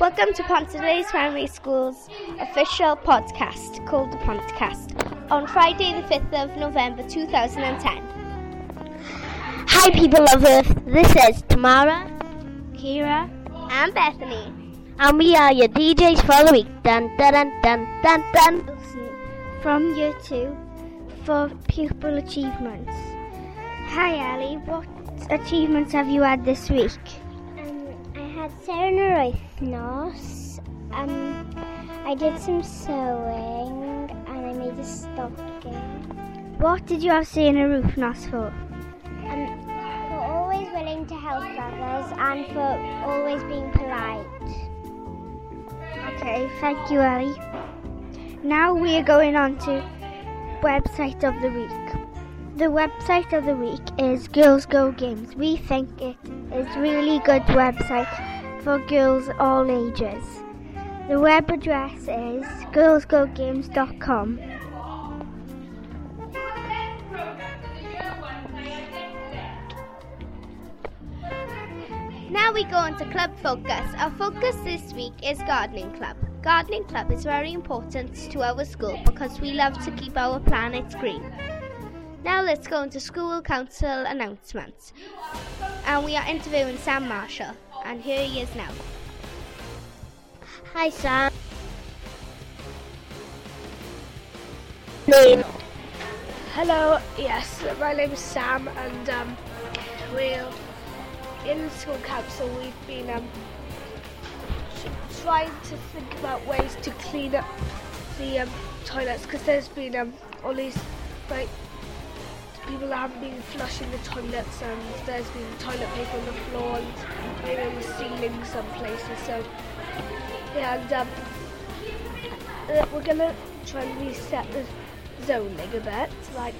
Welcome to Pontardays Primary School's official podcast called the Podcast on Friday, the 5th of November 2010. Hi, people of Earth. This is Tamara, Kiera and Bethany. and we are your DJs for the week. Dun dun dun dun dun dun. From year two for pupil achievements. Hi, Ellie. What achievements have you had this week? Had Serena Um, I did some sewing and I made a stocking. What did you have Seren yr Wythnos for? Um, for always willing to help others and for always being polite. Okay, thank you, Ellie. Now we are going on to website of the week. The website of the week is Girls Go Games. We think it is really good website for girls all ages. The web address is girlsgogames.com. Now we go on to Club Focus. Our focus this week is Gardening Club. Gardening Club is very important to our school because we love to keep our planet green. Now let's go into school council announcements. And we are interviewing Sam Marshall. And here he is now. Hi, Sam. Name. Hello, yes, my name is Sam, and um, we're in the school council. We've been um, trying to think about ways to clean up the um, toilets because there's been um, all these like people haven't been flushing the toilets, and there's been toilet paper on the floor and maybe on the ceiling some places. So yeah, and um, uh, we're gonna try and reset the zoning a bit, like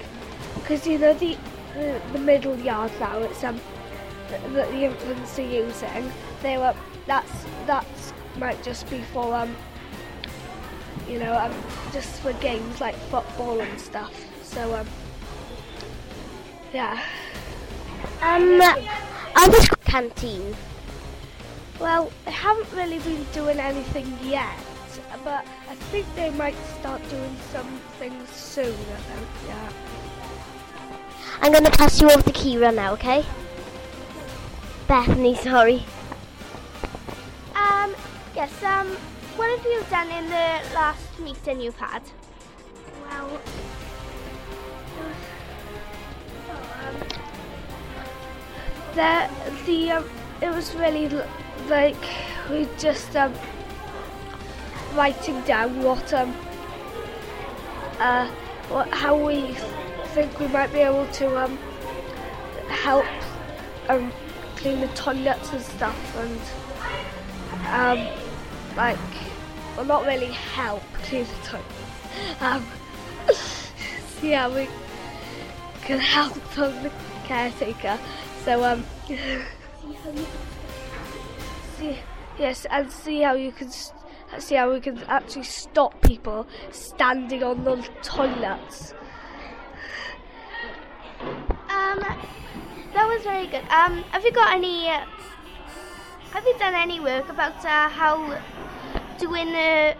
because you know the, the the middle yard now it's um that the infants are using. They were that's that's might just be for um you know um just for games like football and stuff. So um yeah. Um, other school canteen. Well, they haven't really been doing anything yet, but I think they might start doing some things soon. I think. Yeah. I'm gonna pass you over to Kiera now, okay? Bethany, sorry. Um, yes, um, what have you done in the last meeting you've had? Well, the the um, it was really like we just um writing down what um uh what how we think we might be able to um help um clean the toilets and stuff and um like well not really help clean the toilets um how we can help the caretaker so um see yes and see how you can see how we can actually stop people standing on the toilets Um, that was very good. Um, have you got any? Uh, have you done any work about uh, how doing the?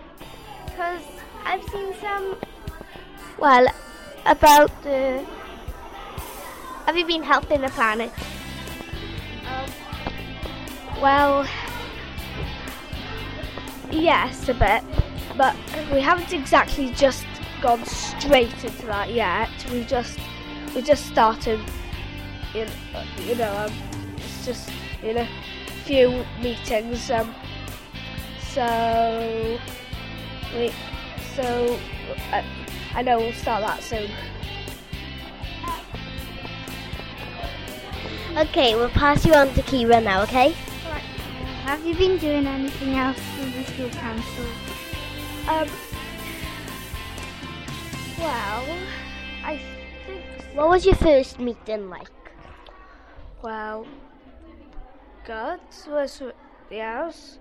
Because I've seen some. Well, about the. Have you been helping the planet? Well, yes, a bit, but we haven't exactly just gone straight into that yet. We just we just started, in you know, um, it's just in a few meetings. Um, so we so uh, I know we'll start that soon. Okay, we'll pass you on to Kiera now, okay? Right. Have you been doing anything else with the school council? Um, well, I think What was your first meeting like? Well, good was it was